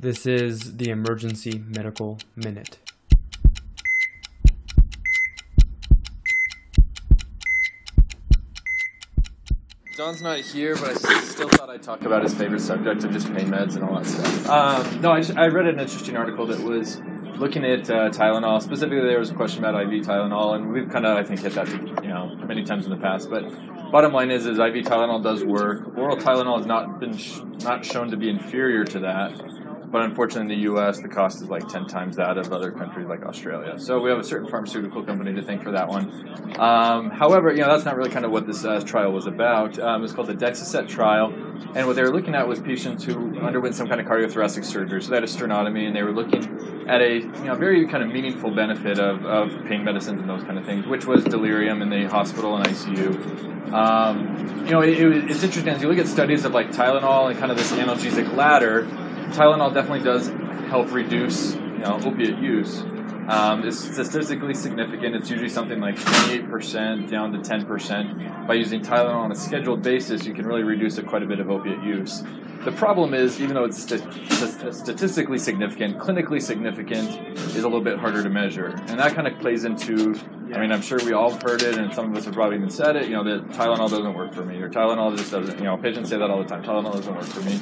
This is the Emergency Medical Minute. John's not here, but I still thought I'd talk about his favorite subject of just pain meds and all that stuff. Um, no, I, I read an interesting article that was looking at uh, Tylenol. Specifically, there was a question about IV Tylenol, and we've kind of, I think, hit that you know many times in the past. But bottom line is, is IV Tylenol does work. Oral Tylenol has not been sh- not shown to be inferior to that. But unfortunately, in the U.S., the cost is like 10 times that of other countries like Australia. So we have a certain pharmaceutical company to thank for that one. Um, however, you know that's not really kind of what this uh, trial was about. Um, it's called the DEXA-CET trial, and what they were looking at was patients who underwent some kind of cardiothoracic surgery. So they had a sternotomy, and they were looking at a you know very kind of meaningful benefit of, of pain medicines and those kind of things, which was delirium in the hospital and ICU. Um, you know, it, it, it's interesting as you look at studies of like Tylenol and kind of this analgesic ladder Tylenol definitely does help reduce you know opiate use. Um, it's statistically significant. It's usually something like 28% down to 10%. By using Tylenol on a scheduled basis, you can really reduce a, quite a bit of opiate use. The problem is, even though it's st- statistically significant, clinically significant is a little bit harder to measure. And that kind of plays into, I mean, I'm sure we all have heard it, and some of us have probably even said it, you know, that Tylenol doesn't work for me, or Tylenol just doesn't, you know, patients say that all the time, Tylenol doesn't work for me.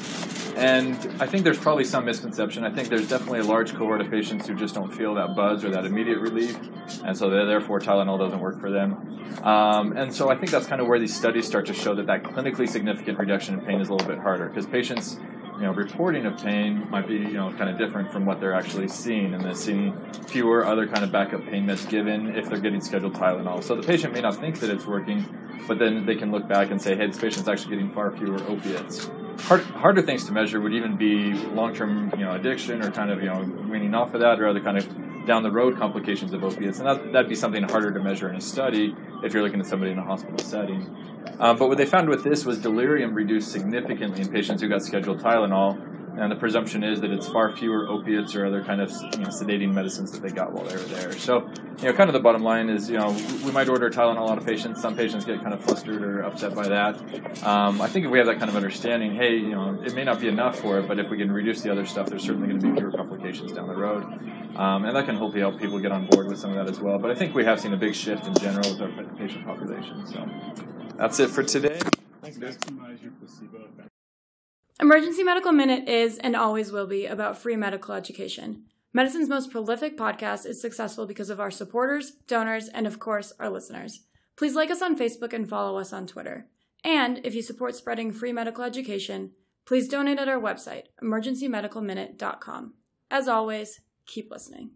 And I think there's probably some misconception. I think there's definitely a large cohort of patients who just don't feel that buzz or that immediate relief, and so therefore Tylenol doesn't work for them. Um, and so I think that's kind of where these studies start to show that that clinically significant reduction in pain is a little bit harder because patients you know, reporting of pain might be, you know, kind of different from what they're actually seeing, and they're seeing fewer other kind of backup pain meds given if they're getting scheduled Tylenol. So the patient may not think that it's working, but then they can look back and say, hey, this patient's actually getting far fewer opiates. Hard, harder things to measure would even be long-term, you know, addiction or kind of, you know, weaning off of that or other kind of down the road complications of opiates, and that, that'd be something harder to measure in a study if you're looking at somebody in a hospital setting. Um, but what they found with this was delirium reduced significantly in patients who got scheduled Tylenol, and the presumption is that it's far fewer opiates or other kind of you know, sedating medicines that they got while they were there. So, you know, kind of the bottom line is, you know, we might order Tylenol on a patients. Some patients get kind of flustered or upset by that. Um, I think if we have that kind of understanding, hey, you know, it may not be enough for it, but if we can reduce the other stuff, there's certainly going to be fewer complications down the road. Um, and that can hopefully help people get on board with some of that as well. But I think we have seen a big shift in general with our patient population. So that's it for today. Thanks, guys. Emergency Medical Minute is and always will be about free medical education. Medicine's most prolific podcast is successful because of our supporters, donors, and of course, our listeners. Please like us on Facebook and follow us on Twitter. And if you support spreading free medical education, please donate at our website, emergencymedicalminute.com. As always, keep listening.